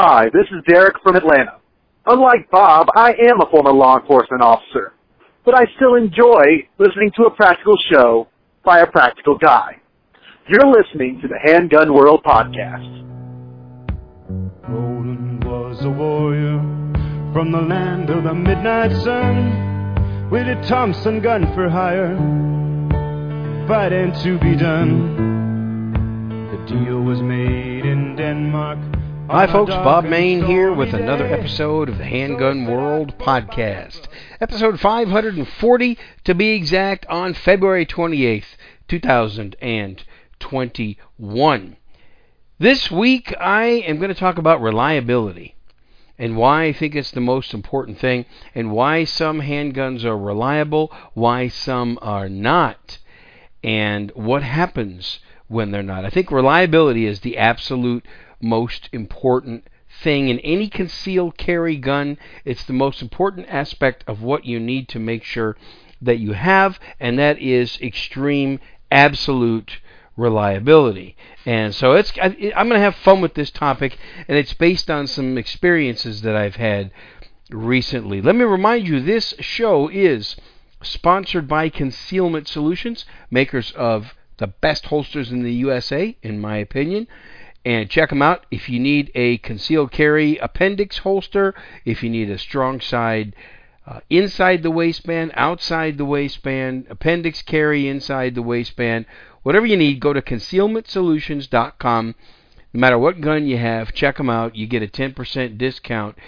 Hi, this is Derek from Atlanta. Unlike Bob, I am a former law enforcement officer, but I still enjoy listening to a practical show by a practical guy. You're listening to the Handgun World Podcast. Roland was a warrior from the land of the midnight sun with a Thompson gun for hire, fighting to be done. The deal was made in Denmark. Hi, folks. Bob Mayne here with another episode of the Handgun World Podcast. Episode 540 to be exact on February 28th, 2021. This week I am going to talk about reliability and why I think it's the most important thing and why some handguns are reliable, why some are not, and what happens when they're not. I think reliability is the absolute most important thing in any concealed carry gun. It's the most important aspect of what you need to make sure that you have, and that is extreme, absolute reliability. And so it's I'm going to have fun with this topic, and it's based on some experiences that I've had recently. Let me remind you this show is sponsored by Concealment Solutions, makers of the best holsters in the USA, in my opinion and check them out if you need a concealed carry appendix holster, if you need a strong side uh, inside the waistband, outside the waistband, appendix carry inside the waistband, whatever you need, go to concealmentsolutions.com. No matter what gun you have, check them out. You get a 10% discount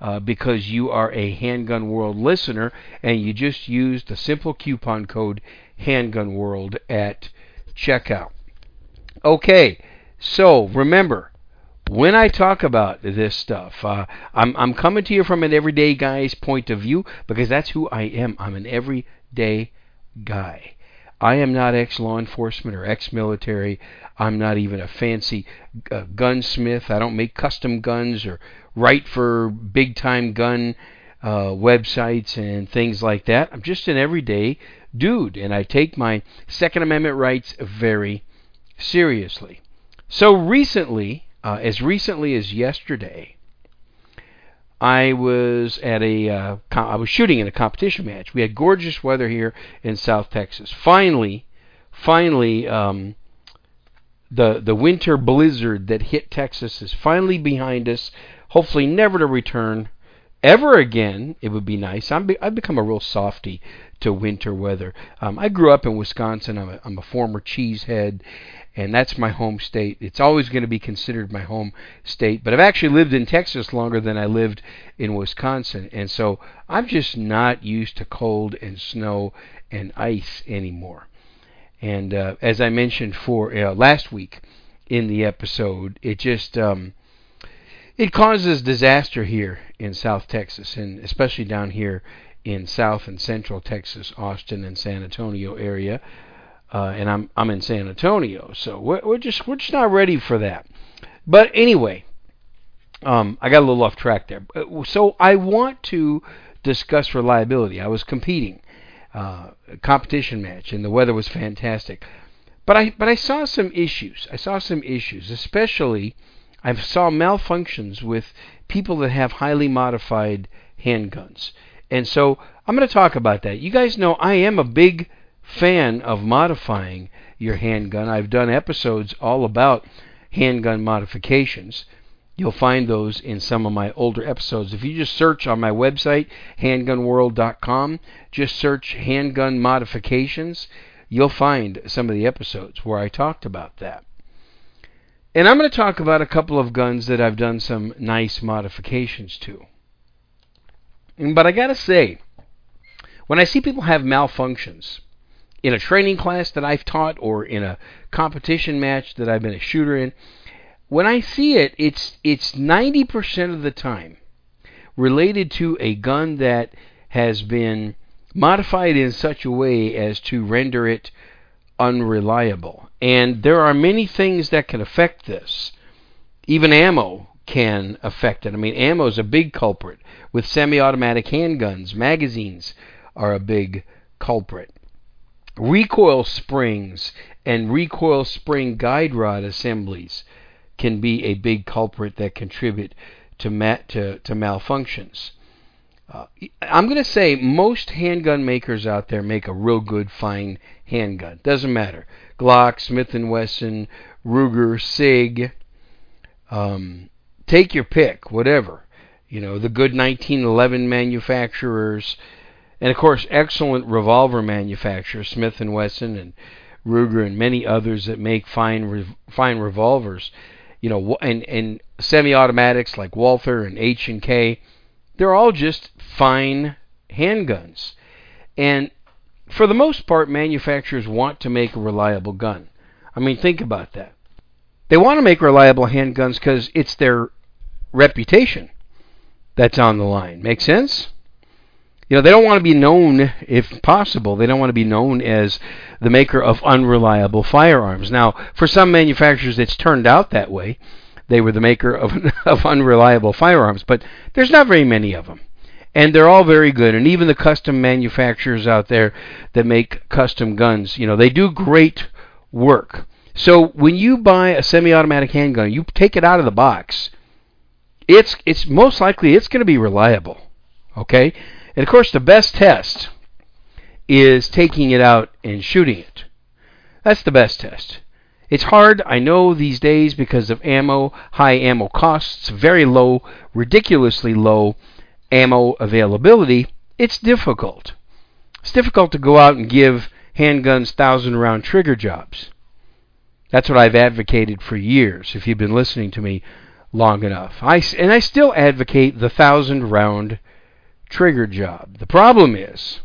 uh, because you are a Handgun World listener and you just use the simple coupon code Handgun World at checkout. Okay. So remember, when I talk about this stuff, uh, I'm, I'm coming to you from an everyday guy's point of view because that's who I am. I'm an everyday guy. I am not ex law enforcement or ex military. I'm not even a fancy uh, gunsmith. I don't make custom guns or write for big time gun uh, websites and things like that. I'm just an everyday dude, and I take my Second Amendment rights very seriously. So recently, uh, as recently as yesterday, I was at a uh, com- I was shooting in a competition match. We had gorgeous weather here in South Texas. Finally, finally, um, the the winter blizzard that hit Texas is finally behind us. Hopefully, never to return ever again. It would be nice. I'm be- I've become a real softy to winter weather. Um, I grew up in Wisconsin. I'm a, I'm a former cheesehead, and that's my home state. It's always going to be considered my home state, but I've actually lived in Texas longer than I lived in Wisconsin, and so I'm just not used to cold and snow and ice anymore. And uh, as I mentioned for uh, last week in the episode, it just um, it causes disaster here in South Texas, and especially down here in South and Central Texas, Austin and San Antonio area uh, and I'm I'm in San Antonio, so we're, we're just we're just not ready for that. But anyway, um, I got a little off track there. Uh, so I want to discuss reliability. I was competing, uh, competition match, and the weather was fantastic. But I but I saw some issues. I saw some issues, especially I saw malfunctions with people that have highly modified handguns. And so I'm going to talk about that. You guys know I am a big fan of modifying your handgun. I've done episodes all about handgun modifications. You'll find those in some of my older episodes. If you just search on my website, handgunworld.com, just search handgun modifications, you'll find some of the episodes where I talked about that. And I'm going to talk about a couple of guns that I've done some nice modifications to. But I got to say, when I see people have malfunctions, in a training class that I've taught or in a competition match that I've been a shooter in, when I see it, it's it's 90% of the time related to a gun that has been modified in such a way as to render it unreliable. And there are many things that can affect this. Even ammo can affect it. I mean, ammo is a big culprit. With semi automatic handguns, magazines are a big culprit recoil springs and recoil spring guide rod assemblies can be a big culprit that contribute to ma- to, to malfunctions. Uh, I'm going to say most handgun makers out there make a real good, fine handgun. Doesn't matter. Glock, Smith and Wesson, Ruger, Sig. Um, take your pick, whatever. You know, the good 1911 manufacturers, and of course, excellent revolver manufacturers, Smith and Wesson and Ruger, and many others that make fine, re- fine revolvers. You know, and and semi-automatics like Walther and H and K they're all just fine handguns. And for the most part, manufacturers want to make a reliable gun. I mean, think about that. They want to make reliable handguns because it's their reputation that's on the line. Make sense? You know, they don't want to be known, if possible, they don't want to be known as the maker of unreliable firearms. Now, for some manufacturers, it's turned out that way they were the maker of, of unreliable firearms, but there's not very many of them. And they're all very good, and even the custom manufacturers out there that make custom guns, you know, they do great work. So when you buy a semi-automatic handgun, you take it out of the box. It's it's most likely it's going to be reliable. Okay? And of course the best test is taking it out and shooting it. That's the best test. It's hard, I know, these days because of ammo, high ammo costs, very low, ridiculously low ammo availability. It's difficult. It's difficult to go out and give handguns thousand round trigger jobs. That's what I've advocated for years, if you've been listening to me long enough. I, and I still advocate the thousand round trigger job. The problem is,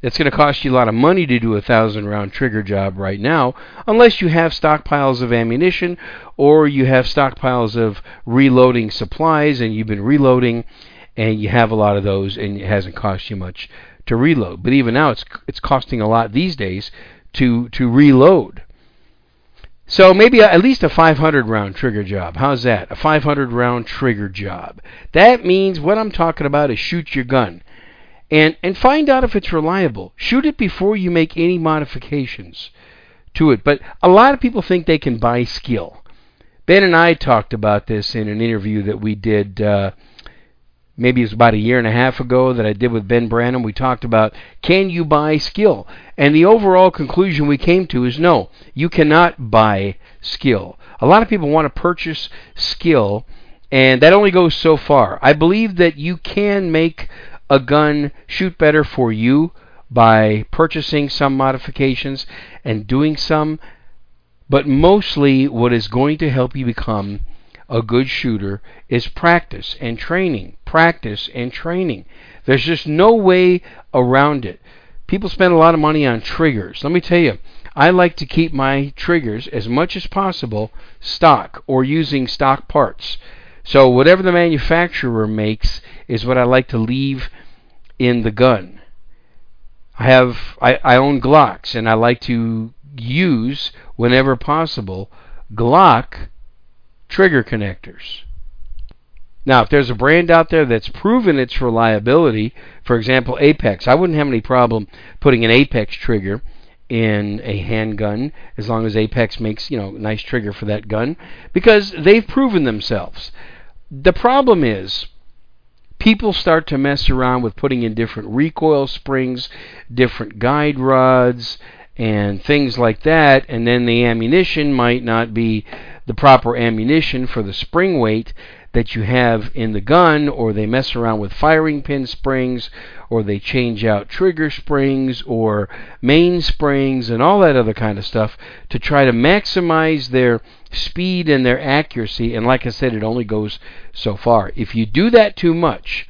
it's going to cost you a lot of money to do a thousand round trigger job right now, unless you have stockpiles of ammunition or you have stockpiles of reloading supplies and you've been reloading and you have a lot of those and it hasn't cost you much to reload. But even now, it's it's costing a lot these days to to reload. So maybe at least a 500 round trigger job. How's that? A 500 round trigger job. That means what I'm talking about is shoot your gun and and find out if it's reliable. Shoot it before you make any modifications to it. But a lot of people think they can buy skill. Ben and I talked about this in an interview that we did. Uh, maybe it was about a year and a half ago that I did with Ben Branam. We talked about can you buy skill? And the overall conclusion we came to is no, you cannot buy skill. A lot of people want to purchase skill, and that only goes so far. I believe that you can make a gun shoot better for you by purchasing some modifications and doing some, but mostly what is going to help you become a good shooter is practice and training. Practice and training. There's just no way around it. People spend a lot of money on triggers. Let me tell you, I like to keep my triggers as much as possible stock or using stock parts. So whatever the manufacturer makes is what I like to leave in the gun. I have I, I own Glocks and I like to use whenever possible Glock trigger connectors. Now, if there's a brand out there that's proven its reliability, for example, Apex, I wouldn't have any problem putting an Apex trigger in a handgun as long as Apex makes, you know, a nice trigger for that gun because they've proven themselves. The problem is people start to mess around with putting in different recoil springs, different guide rods, and things like that, and then the ammunition might not be the proper ammunition for the spring weight that you have in the gun, or they mess around with firing pin springs, or they change out trigger springs, or main springs, and all that other kind of stuff to try to maximize their speed and their accuracy. And like I said, it only goes so far. If you do that too much,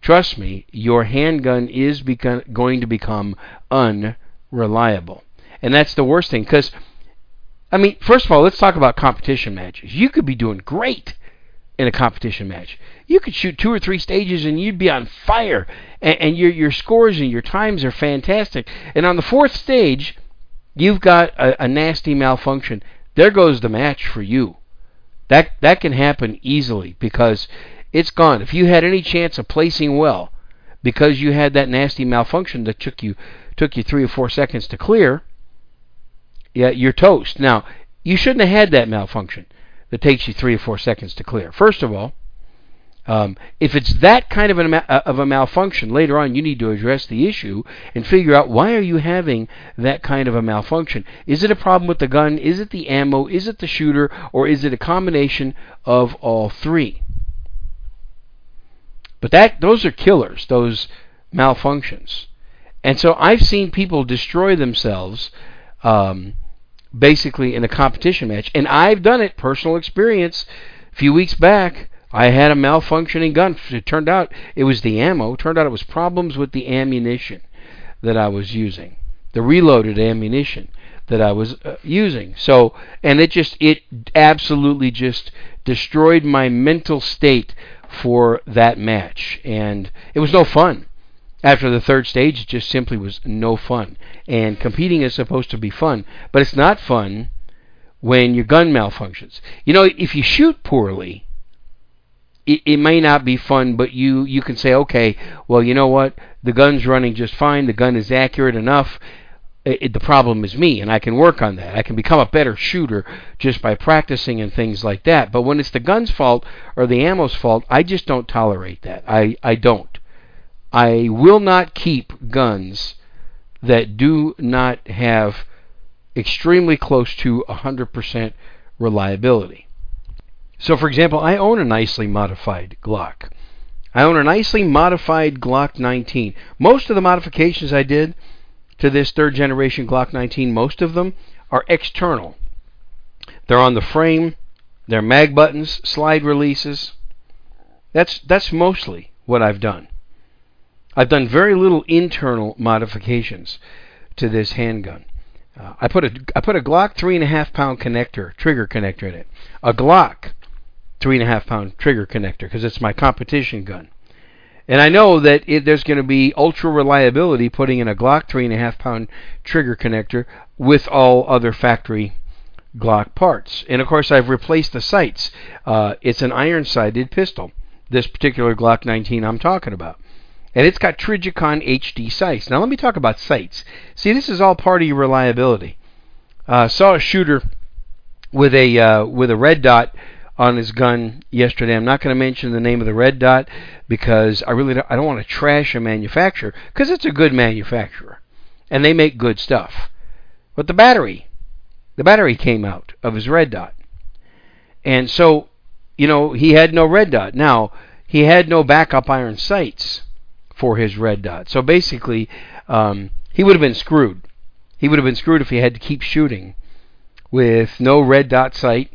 trust me, your handgun is going to become unreliable. And that's the worst thing because. I mean, first of all, let's talk about competition matches. You could be doing great in a competition match. You could shoot two or three stages and you'd be on fire, and, and your your scores and your times are fantastic. And on the fourth stage, you've got a, a nasty malfunction. There goes the match for you. That that can happen easily because it's gone. If you had any chance of placing well, because you had that nasty malfunction that took you took you three or four seconds to clear, yeah, you're toast. Now you shouldn't have had that malfunction that takes you three or four seconds to clear. First of all, um, if it's that kind of, an, uh, of a malfunction, later on you need to address the issue and figure out why are you having that kind of a malfunction. Is it a problem with the gun? Is it the ammo? Is it the shooter? Or is it a combination of all three? But that those are killers. Those malfunctions. And so I've seen people destroy themselves um, basically in a competition match. And I've done it, personal experience. A few weeks back, I had a malfunctioning gun. It turned out it was the ammo. It turned out it was problems with the ammunition that I was using, the reloaded ammunition that I was uh, using. So, and it just, it absolutely just destroyed my mental state for that match. And it was no fun after the third stage, it just simply was no fun. And competing is supposed to be fun, but it's not fun when your gun malfunctions. You know, if you shoot poorly, it, it may not be fun, but you you can say, okay, well, you know what, the gun's running just fine. The gun is accurate enough. It, the problem is me, and I can work on that. I can become a better shooter just by practicing and things like that. But when it's the gun's fault or the ammo's fault, I just don't tolerate that. I I don't. I will not keep guns that do not have extremely close to 100% reliability. So, for example, I own a nicely modified Glock. I own a nicely modified Glock 19. Most of the modifications I did to this third generation Glock 19, most of them are external. They're on the frame, they're mag buttons, slide releases. That's that's mostly what I've done. I've done very little internal modifications to this handgun. Uh, I put a I put a Glock three and a half pound connector trigger connector in it. A Glock three and a half pound trigger connector because it's my competition gun. And I know that it, there's going to be ultra reliability putting in a Glock three and a half pound trigger connector with all other factory Glock parts. And of course, I've replaced the sights. Uh, it's an iron sided pistol. This particular Glock 19 I'm talking about and it's got Trijicon HD sights. Now let me talk about sights. See, this is all part of your reliability. Uh, saw a shooter with a uh, with a red dot on his gun yesterday. I'm not going to mention the name of the red dot because I really don't, I don't want to trash a manufacturer because it's a good manufacturer and they make good stuff. But the battery, the battery came out of his red dot, and so you know he had no red dot. Now he had no backup iron sights for his red dot. So basically, um, he would have been screwed. He would have been screwed if he had to keep shooting with no red dot sight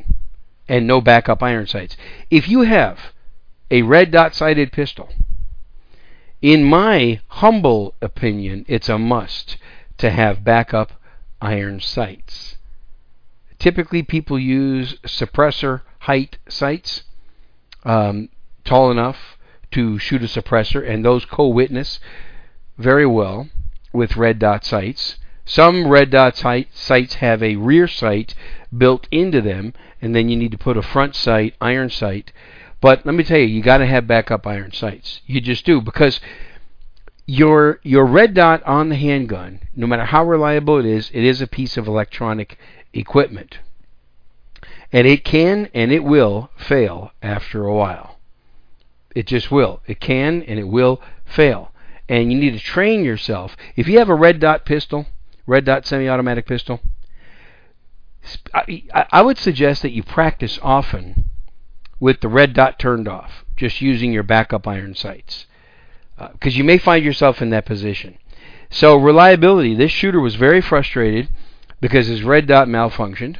and no backup iron sights. If you have a red dot sighted pistol, in my humble opinion, it's a must to have backup iron sights. Typically, people use suppressor height sights, um, tall enough to shoot a suppressor, and those co-witness very well with red dot sights. Some red dot sights have a rear sight built into them, and then you need to put a front sight, iron sight. But let me tell you, you got to have backup iron sights. You just do because your your red dot on the handgun, no matter how reliable it is, it is a piece of electronic equipment. And it can and it will fail after a while. It just will. It can and it will fail. And you need to train yourself. If you have a red dot pistol, red dot semi automatic pistol, I, would suggest that you practice often with the red dot turned off, just using your backup iron sights. Because uh, you may find yourself in that position. So, reliability. This shooter was very frustrated because his red dot malfunctioned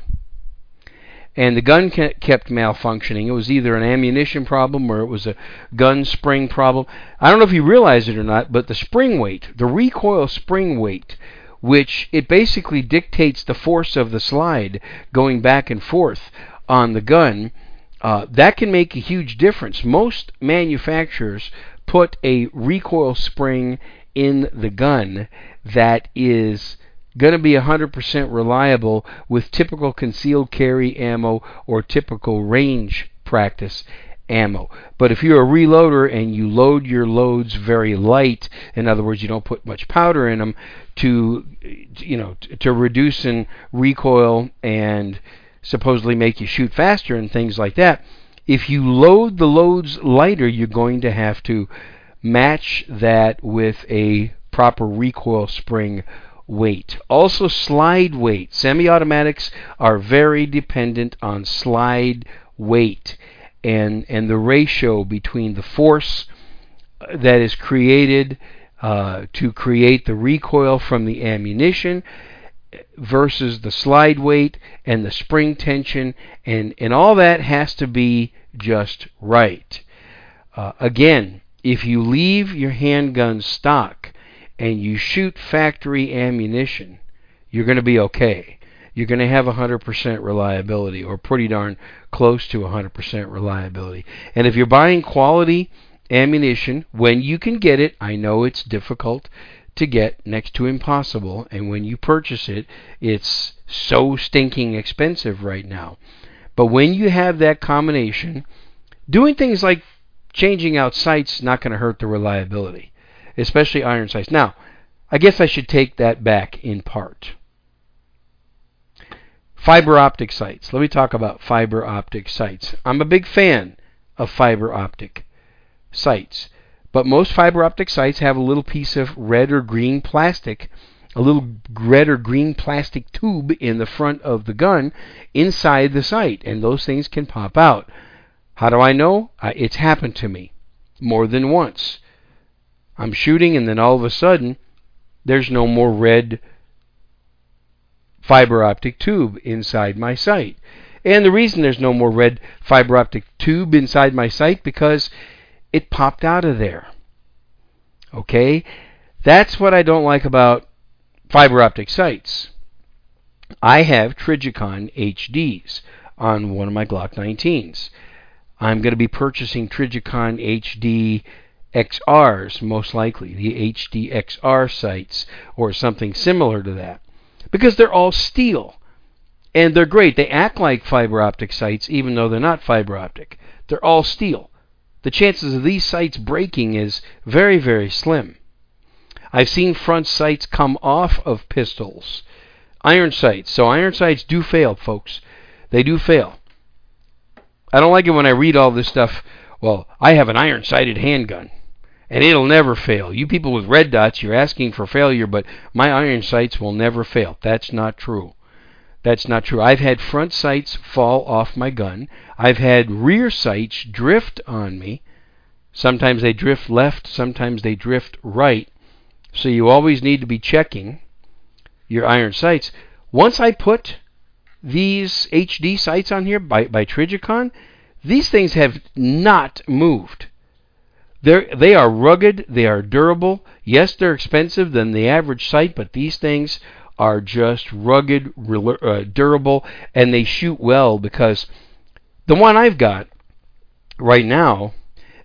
and the gun kept malfunctioning. It was either an ammunition problem or it was a gun spring problem. I don't know if you realize it or not, but the spring weight, the recoil spring weight, which it basically dictates the force of the slide going back and forth on the gun, uh, that can make a huge difference. Most manufacturers put a recoil spring in the gun that is going to be 100% reliable with typical concealed carry ammo or typical range practice ammo. But if you're a reloader and you load your loads very light, in other words, you don't put much powder in them to, you know, to reduce in recoil and supposedly make you shoot faster and things like that. If you load the loads lighter, you're going to have to match that with a proper recoil spring weight. Also, slide weight. Semi automatics are very dependent on slide weight and, and the ratio between the force that is created uh, to create the recoil from the ammunition versus the slide weight and the spring tension, and, and all that has to be just right. Uh, again, if you leave your handgun stock and you shoot factory ammunition, you're going to be okay. You're going to have 100% reliability, or pretty darn close to 100% reliability. And if you're buying quality ammunition when you can get it, I know it's difficult to get, next to impossible, and when you purchase it, it's so stinking expensive right now. But when you have that combination, doing things like changing out sights not going to hurt the reliability, especially iron sights. Now, I guess I should take that back in part. Fiber optic sights. Let me talk about fiber optic sights. I'm a big fan of fiber optic sights. But most fiber optic sights have a little piece of red or green plastic, a little red or green plastic tube in the front of the gun inside the sight, and those things can pop out. How do I know? Uh, it's happened to me more than once. I'm shooting, and then all of a sudden, there's no more red fiber optic tube inside my sight. And the reason there's no more red fiber optic tube inside my sight because it popped out of there. Okay? That's what I don't like about fiber optic sights. I have Trijicon HDs on one of my Glock 19s. I'm going to be purchasing Trijicon HD XRs, most likely, the HD XR sights, or something similar to that, because they're all steel. And they're great. They act like fiber optic sights, even though they're not fiber optic. They're all steel the chances of these sights breaking is very, very slim. I've seen front sights come off of pistols. Iron sights. So iron sights do fail, folks. They do fail. I don't like it when I read all this stuff. Well, I have an iron sighted handgun and it'll never fail. You people with red dots, you're asking for failure, but my iron sights will never fail. That's not true. That's not true. I've had front sights fall off my gun. I've had rear sights drift on me. Sometimes they drift left, sometimes they drift right. So you always need to be checking your iron sights. Once I put these HD sights on here by, by Trijicon, these things have not moved. They're, they are rugged, they are durable. Yes, they're expensive than the average sight, but these things are just rugged, uh, durable, and they shoot well because the one I've got right now,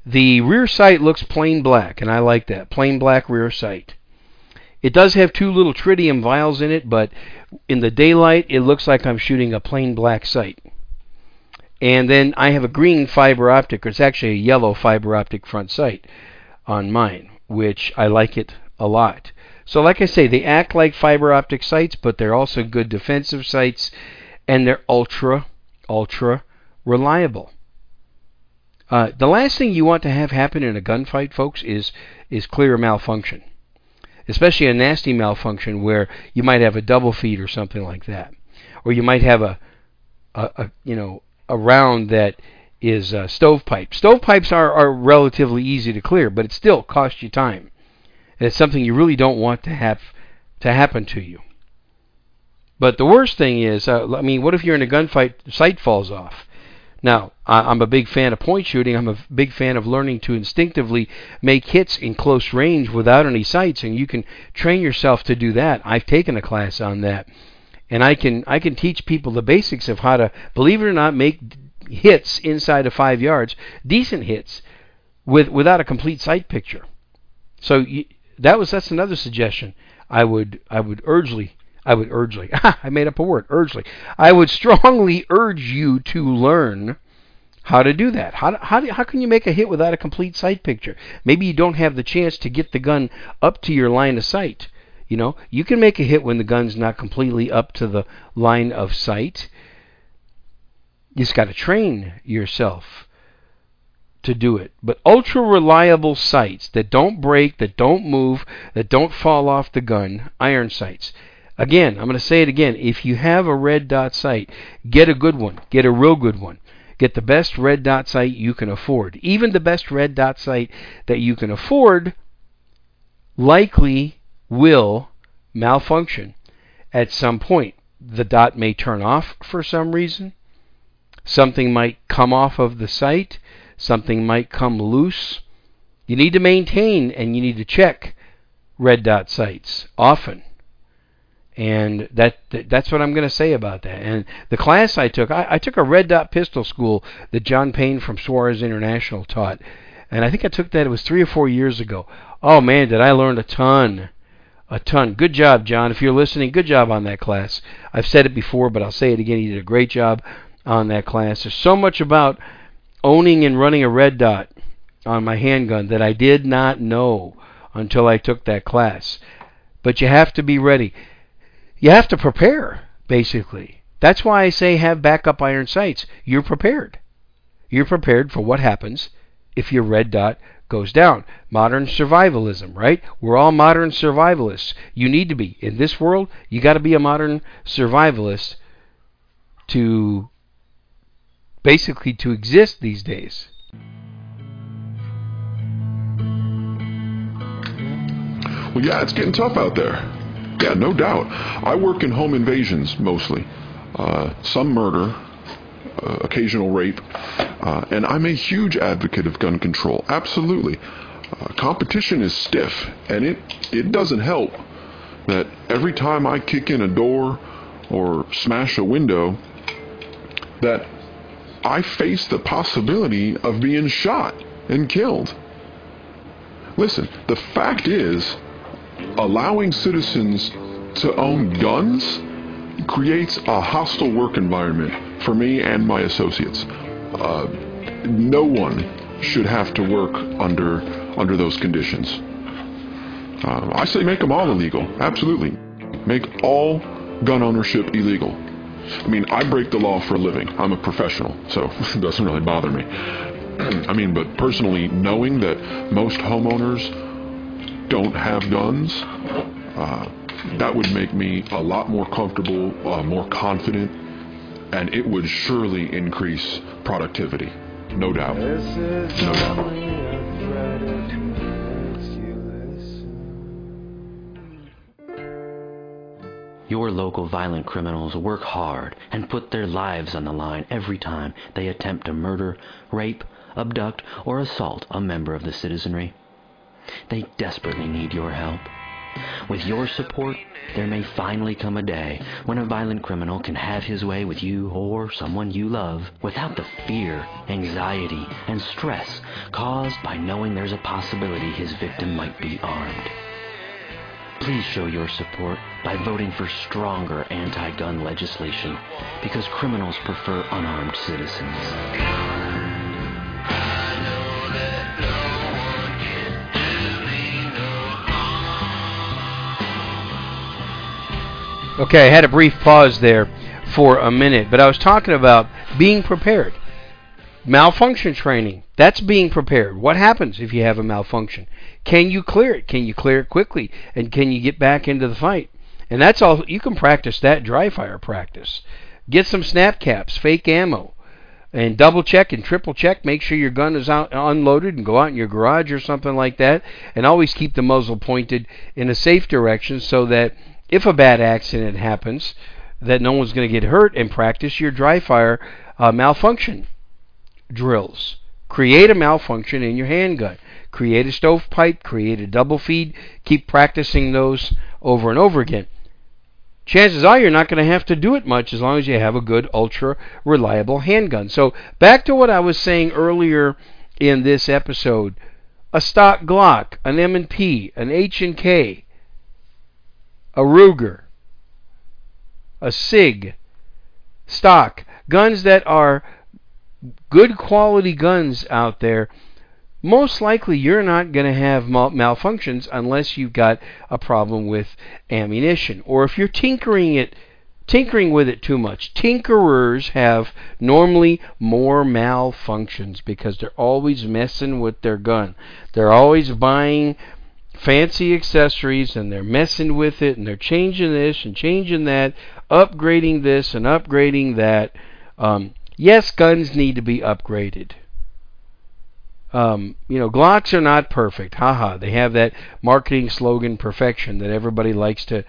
the rear sight looks plain black, and I like that plain black rear sight. It does have two little tritium vials in it, but in the daylight, it looks like I'm shooting a plain black sight. And then I have a green fiber optic, or it's actually a yellow fiber optic front sight on mine, which I like it a lot. So, like I say, they act like fiber optic sights, but they're also good defensive sights, and they're ultra, ultra reliable. Uh, the last thing you want to have happen in a gunfight, folks, is is clear malfunction, especially a nasty malfunction where you might have a double feed or something like that, or you might have a, a, a you know a round that is uh, stovepipe. Stovepipes are, are relatively easy to clear, but it still costs you time. And it's something you really don't want to have to happen to you. But the worst thing is, uh, I mean, what if you're in a gunfight, the sight falls off? Now, I'm a big fan of point shooting. I'm a big fan of learning to instinctively make hits in close range without any sights, and you can train yourself to do that. I've taken a class on that, and I can I can teach people the basics of how to, believe it or not, make hits inside of five yards, decent hits, with without a complete sight picture. So you, that was that's another suggestion. I would I would urgely I would urgely I made up a word urgely. I would strongly urge you to learn how to do that. How how how can you make a hit without a complete sight picture? Maybe you don't have the chance to get the gun up to your line of sight. You know, you can make a hit when the gun's not completely up to the line of sight. You just got to train yourself to do it. But ultra reliable sights that don't break, that don't move, that don't fall off the gun, iron sights. Again, I'm going to say it again. If you have a red dot sight, get a good one. Get a real good one. Get the best red dot sight you can afford. Even the best red dot sight that you can afford likely will malfunction at some point. The dot may turn off for some reason. Something might come off of the sight. Something might come loose. You need to maintain and you need to check red dot sights often. And that, that's what I'm going to say about that. And the class I took, I, I took a red dot pistol school that John Payne from Suarez International taught. And I think I took that, it was three or four years ago. Oh man, did I learn a ton. A ton. Good job, John. If you're listening, good job on that class. I've said it before, but I'll say it again. You did a great job on that class. There's so much about owning and running a red dot on my handgun that I did not know until I took that class. But you have to be ready you have to prepare, basically. That's why I say have backup iron sights. You're prepared. You're prepared for what happens if your red dot goes down. Modern survivalism, right? We're all modern survivalists. You need to be. In this world, you got to be a modern survivalist to basically to exist these days. Well, yeah, it's getting tough out there. Yeah, no doubt. I work in home invasions mostly. Uh, some murder, uh, occasional rape, uh, and I'm a huge advocate of gun control. Absolutely. Uh, competition is stiff, and it, it doesn't help that every time I kick in a door or smash a window, that I face the possibility of being shot and killed. Listen, the fact is, allowing citizens to own guns creates a hostile work environment for me and my associates. Uh, no one should have to work under under those conditions. Uh, I say make them all illegal. Absolutely, make all gun ownership illegal. I mean, I break the law for a living. I'm a professional, so it doesn't really bother me. I mean, but personally, knowing that most homeowners don't have guns, uh, that would make me a lot more comfortable, uh, more confident, and it would surely increase productivity. No doubt. No doubt. Your local violent criminals work hard and put their lives on the line every time they attempt to murder, rape, abduct, or assault a member of the citizenry. They desperately need your help. With your support, there may finally come a day when a violent criminal can have his way with you or someone you love without the fear, anxiety, and stress caused by knowing there's a possibility his victim might be armed. Please show your support by voting for stronger anti-gun legislation because criminals prefer unarmed citizens. Okay, I had a brief pause there for a minute, but I was talking about being prepared. Malfunction training, that's being prepared. What happens if you have a malfunction? Can you clear it? Can you clear it quickly? And can you get back into the fight? And that's all you can practice that dry fire practice. Get some snap caps, fake ammo, and double check and triple check. Make sure your gun is out unloaded and go out in your garage or something like that. And always keep the muzzle pointed in a safe direction so that if a bad accident happens, that no one's going to get hurt and practice your dry fire uh, malfunction drills. Create a malfunction in your handgun. Create a stovepipe, create a double feed, keep practicing those over and over again. Chances are you're not going to have to do it much as long as you have a good ultra reliable handgun. So, back to what I was saying earlier in this episode, a stock Glock, an M&P, an H&K, a Ruger, a SIG, stock, guns that are good quality guns out there, most likely you're not going to have mal- malfunctions unless you've got a problem with ammunition. Or if you're tinkering it tinkering with it too much. Tinkerers have normally more malfunctions because they're always messing with their gun. They're always buying fancy accessories and they're messing with it and they're changing this and changing that, upgrading this and upgrading that. Um, yes, guns need to be upgraded. Um, you know, Glocks are not perfect. Haha. They have that marketing slogan perfection that everybody likes to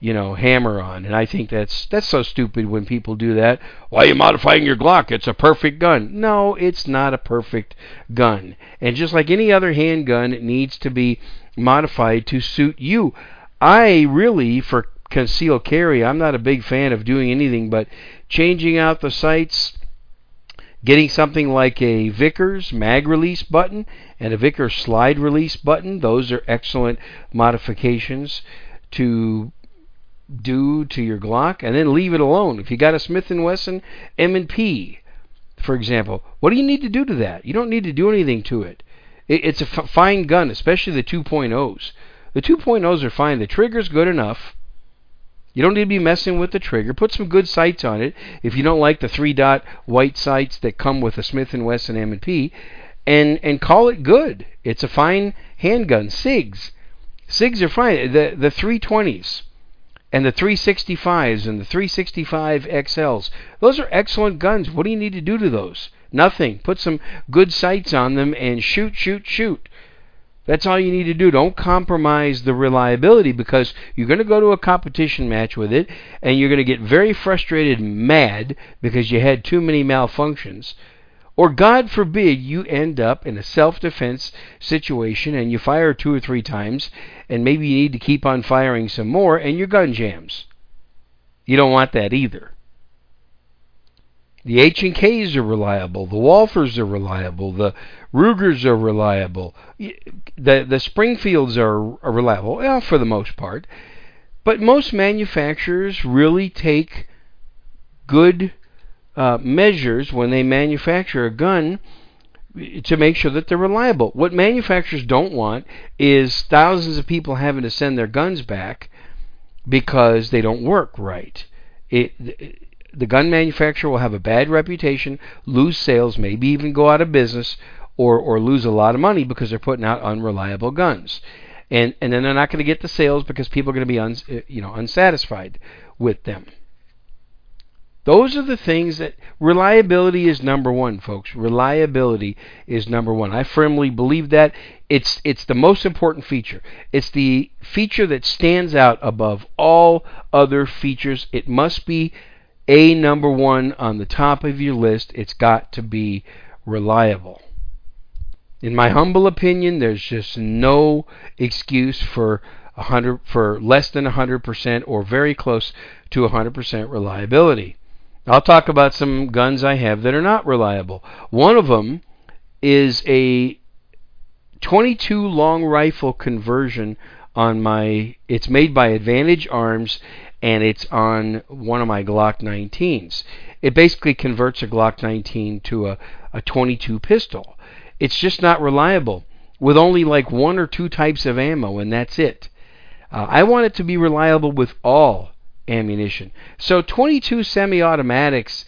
you know, hammer on. And I think that's that's so stupid when people do that. Why are you modifying your Glock? It's a perfect gun. No, it's not a perfect gun. And just like any other handgun, it needs to be modified to suit you. I really, for concealed carry, I'm not a big fan of doing anything but changing out the sights, getting something like a Vickers mag release button and a Vickers slide release button. Those are excellent modifications to do to your Glock, and then leave it alone. If you got a Smith & Wesson M&P, for example, what do you need to do to that? You don't need to do anything to it. it it's a f- fine gun, especially the 2.0s. The 2.0s are fine. The trigger's good enough. You don't need to be messing with the trigger. Put some good sights on it. If you don't like the three dot white sights that come with a Smith & Wesson M&P, and and call it good. It's a fine handgun. SIGs, SIGs are fine. The the 320s and the 365s and the 365 XLs. Those are excellent guns. What do you need to do to those? Nothing. Put some good sights on them and shoot, shoot, shoot. That's all you need to do. Don't compromise the reliability because you're going to go to a competition match with it and you're going to get very frustrated and mad because you had too many malfunctions. Or, God forbid, you end up in a self defense situation and you fire two or three times, and maybe you need to keep on firing some more, and your gun jams. You don't want that either. The H and K's are reliable. The Walthers are reliable. The Rugers are reliable. The the Springfields are, are reliable, well, for the most part. But most manufacturers really take good uh, measures when they manufacture a gun to make sure that they're reliable. What manufacturers don't want is thousands of people having to send their guns back because they don't work right. It, the gun manufacturer will have a bad reputation, lose sales, maybe even go out of business, or or lose a lot of money because they're putting out unreliable guns, and and then they're not going to get the sales because people are going to be un, you know unsatisfied with them. Those are the things that reliability is number one, folks. Reliability is number one. I firmly believe that it's it's the most important feature. It's the feature that stands out above all other features. It must be a number one on the top of your list. It's got to be reliable. In my humble opinion, there's just no excuse for 100 for less than 100% or very close to 100% reliability. I'll talk about some guns I have that are not reliable. One of them is a 22 long rifle conversion on my it's made by Advantage Arms and it's on one of my Glock 19s. It basically converts a Glock 19 to a, a 22 pistol. It's just not reliable with only like one or two types of ammo and that's it. Uh, I want it to be reliable with all ammunition. So 22 semi-automatics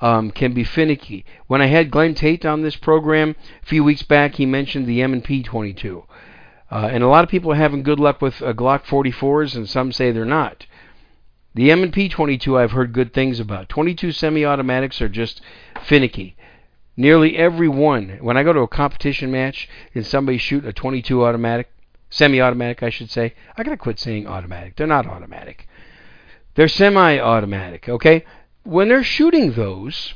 um, can be finicky. When I had Glen Tate on this program a few weeks back, he mentioned the M&P 22. Uh, and a lot of people are having good luck with uh, Glock 44s, and some say they're not. The M&P 22 I've heard good things about. 22 semi-automatics are just finicky. Nearly every one. When I go to a competition match and somebody shoot a 22 automatic, semi-automatic, I should say, I gotta quit saying automatic. They're not automatic. They're semi automatic, okay? When they're shooting those,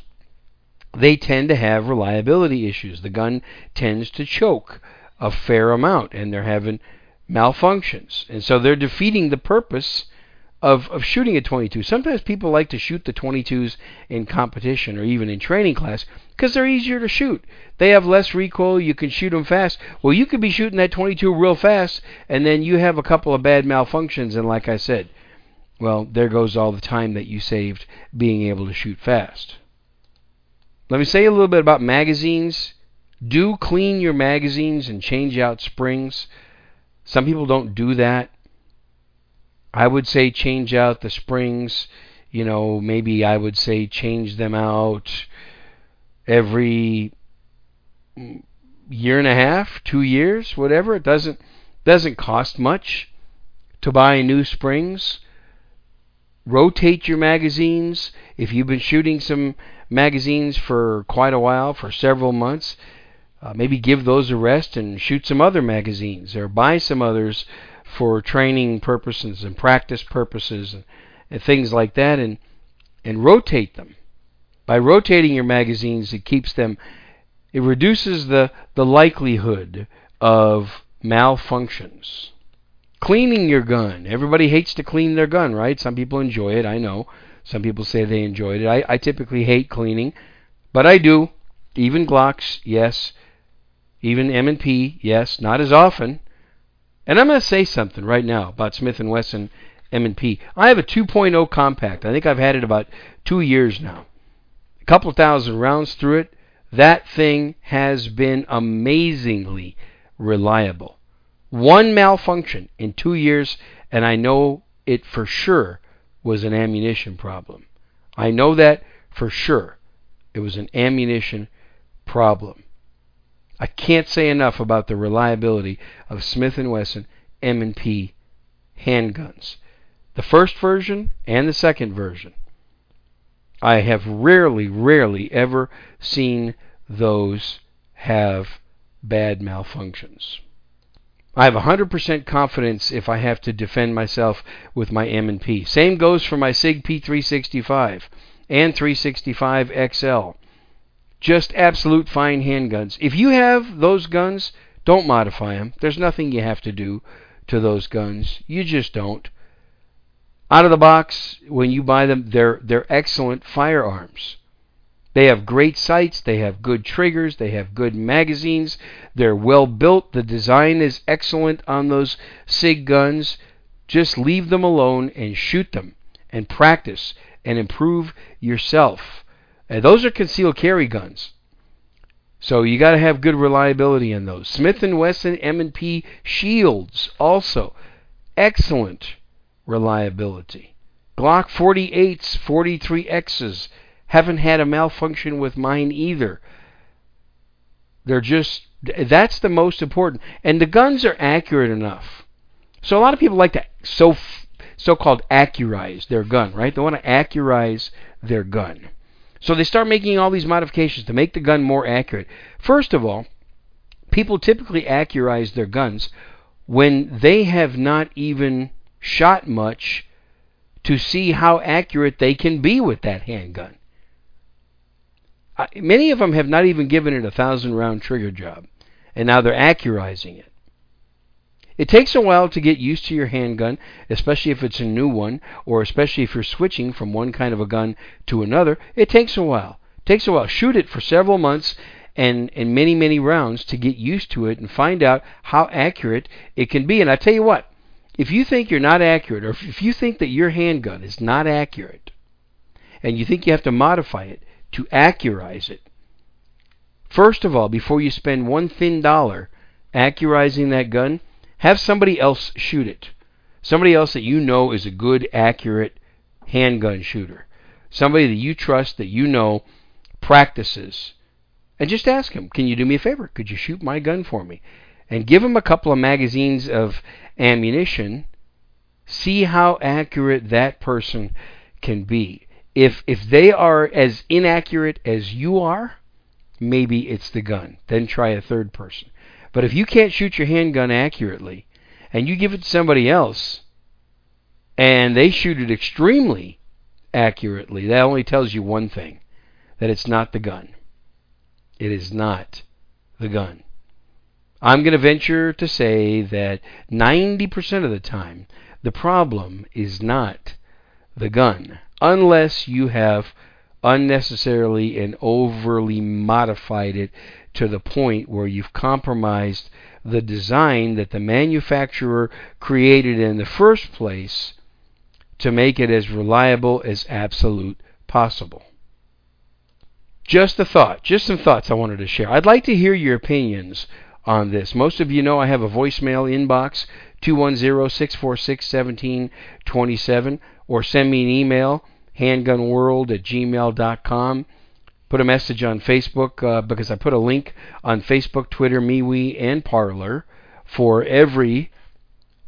they tend to have reliability issues. The gun tends to choke a fair amount, and they're having malfunctions. And so they're defeating the purpose of, of shooting a 22. Sometimes people like to shoot the 22s in competition or even in training class because they're easier to shoot. They have less recoil, you can shoot them fast. Well, you could be shooting that 22 real fast, and then you have a couple of bad malfunctions, and like I said, well, there goes all the time that you saved being able to shoot fast. Let me say a little bit about magazines. Do clean your magazines and change out springs. Some people don't do that. I would say change out the springs you know, maybe I would say change them out every year and a half, two years, whatever. It doesn't doesn't cost much to buy new springs. Rotate your magazines. If you've been shooting some magazines for quite a while, for several months, uh, maybe give those a rest and shoot some other magazines or buy some others for training purposes and practice purposes and, and things like that and and rotate them. By rotating your magazines it keeps them it reduces the, the likelihood of malfunctions. Cleaning your gun. Everybody hates to clean their gun, right? Some people enjoy it, I know. Some people say they enjoyed it. I, I typically hate cleaning, but I do. Even Glocks, yes. Even M&P, yes. Not as often. And I'm going to say something right now about Smith & Wesson M&P. I have a 2.0 compact. I think I've had it about two years now. A couple thousand rounds through it. That thing has been amazingly reliable. One malfunction in two years, and I know it for sure was an ammunition problem. I know that for sure. It was an ammunition problem. I can't say enough about the reliability of Smith & Wesson M&P handguns. The first version and the second version. I have rarely, rarely ever seen those have bad malfunctions. I have 100% confidence if I have to defend myself with my M&P. Same goes for my SIG P365 and 365 XL. Just absolute fine handguns. If you have those guns, don't modify them. There's nothing you have to do to those guns. You just don't. Out of the box, when you buy them, they're they're excellent firearms. They have great sights, they have good triggers, they have good magazines, they're well built, the design is excellent on those SIG guns. Just leave them alone and shoot them and practice and improve yourself. And those are concealed carry guns. So you got to have good reliability in those. Smith & Wesson M&P shields also excellent reliability. Glock 48s, 43Xs haven't had a malfunction with mine either. They're just that's the most important. And the guns are accurate enough. So a lot of people like to so so-called accurize their gun, right? They want to accurize their gun. So they start making all these modifications to make the gun more accurate. First of all, people typically accurize their guns when they have not even shot much to see how accurate they can be with that handgun. Many of them have not even given it a thousand round trigger job, and now they're accurizing it. It takes a while to get used to your handgun, especially if it's a new one, or especially if you're switching from one kind of a gun to another. It takes a while. It takes a while. Shoot it for several months and, and many, many rounds to get used to it and find out how accurate it can be. And I tell you what, if you think you're not accurate, or if you think that your handgun is not accurate, and you think you have to modify it to accurize it, first of all, before you spend one thin dollar accurizing that gun, have somebody else shoot it. Somebody else that you know is a good, accurate handgun shooter. Somebody that you trust, that you know practices. And just ask him, can you do me a favor? Could you shoot my gun for me? And give him a couple of magazines of ammunition. See how accurate that person can be. If if they are as inaccurate as you are, maybe it's the gun. Then try a third person. But if you can't shoot your handgun accurately and you give it to somebody else and they shoot it extremely accurately, that only tells you one thing that it's not the gun. It is not the gun. I'm going to venture to say that 90% of the time, the problem is not the gun, unless you have unnecessarily and overly modified it to the point where you've compromised the design that the manufacturer created in the first place to make it as reliable as absolute possible. Just a thought, just some thoughts I wanted to share. I'd like to hear your opinions on this. Most of you know I have a voicemail inbox 210-646-1727 or send me an email handgunworld at gmail.com. Put a message on Facebook uh, because I put a link on Facebook, Twitter, MeWe, and Parler for every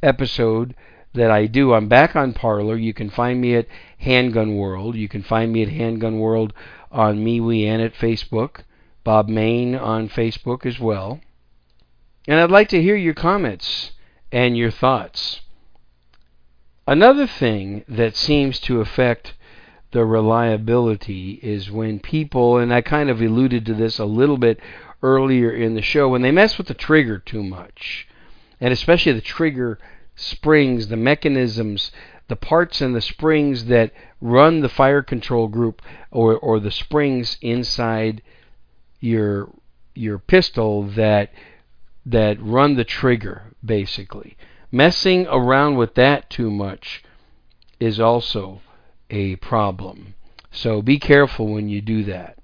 episode that I do. I'm back on Parler. You can find me at Handgun World. You can find me at Handgun World on MeWe and at Facebook. Bob Mayne on Facebook as well. And I'd like to hear your comments and your thoughts. Another thing that seems to affect the reliability is when people, and I kind of alluded to this a little bit earlier in the show, when they mess with the trigger too much, and especially the trigger springs, the mechanisms, the parts and the springs that run the fire control group or, or the springs inside your your pistol that that run the trigger basically. Messing around with that too much is also a problem. So be careful when you do that.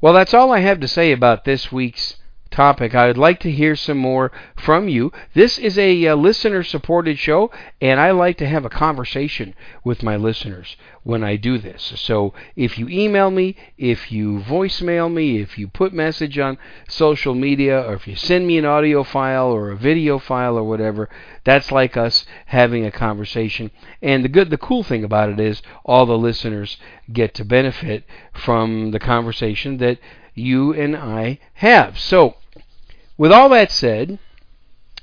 Well, that's all I have to say about this week's topic. I would like to hear some more from you. This is a uh, listener supported show, and I like to have a conversation with my listeners when I do this. So if you email me, if you voicemail me, if you put message on social media, or if you send me an audio file or a video file or whatever, that's like us having a conversation. And the good the cool thing about it is all the listeners get to benefit from the conversation that you and I have. So, with all that said,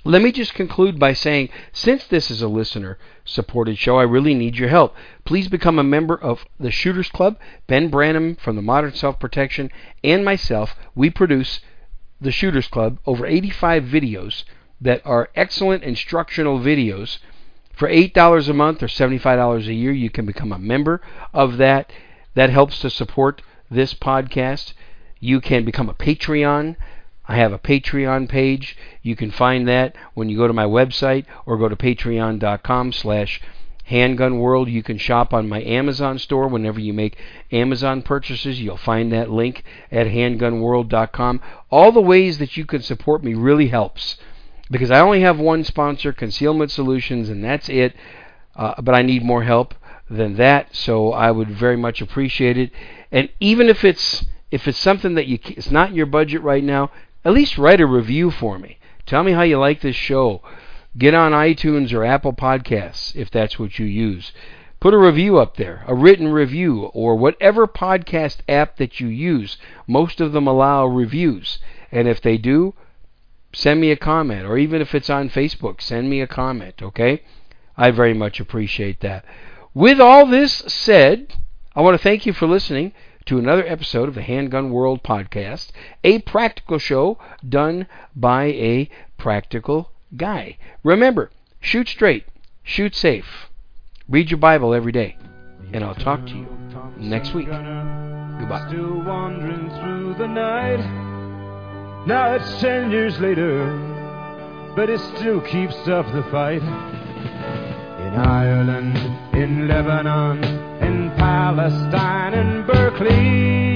let me just conclude by saying since this is a listener supported show, I really need your help. Please become a member of the Shooters Club. Ben Branam from the Modern Self Protection and myself, we produce the Shooters Club over 85 videos that are excellent instructional videos. For $8 a month or $75 a year, you can become a member of that. That helps to support this podcast. You can become a Patreon. I have a Patreon page. You can find that when you go to my website or go to patreon.com slash Handgun World. You can shop on my Amazon store. Whenever you make Amazon purchases, you'll find that link at handgunworld.com. All the ways that you can support me really helps because I only have one sponsor, Concealment Solutions, and that's it. Uh, but I need more help than that, so I would very much appreciate it. And even if it's if it's something that you it's not in your budget right now, at least write a review for me. Tell me how you like this show. Get on iTunes or Apple Podcasts if that's what you use. Put a review up there, a written review, or whatever podcast app that you use. Most of them allow reviews. And if they do, send me a comment. Or even if it's on Facebook, send me a comment, okay? I very much appreciate that. With all this said, I want to thank you for listening to another episode of the Handgun World podcast, a practical show done by a practical guy. Remember, shoot straight, shoot safe, read your Bible every day, and I'll talk to you next week. Goodbye. Still wandering through the night. Now it's ten years later, but it still keeps up the fight. In Ireland, in Lebanon, Palestine and Berkeley.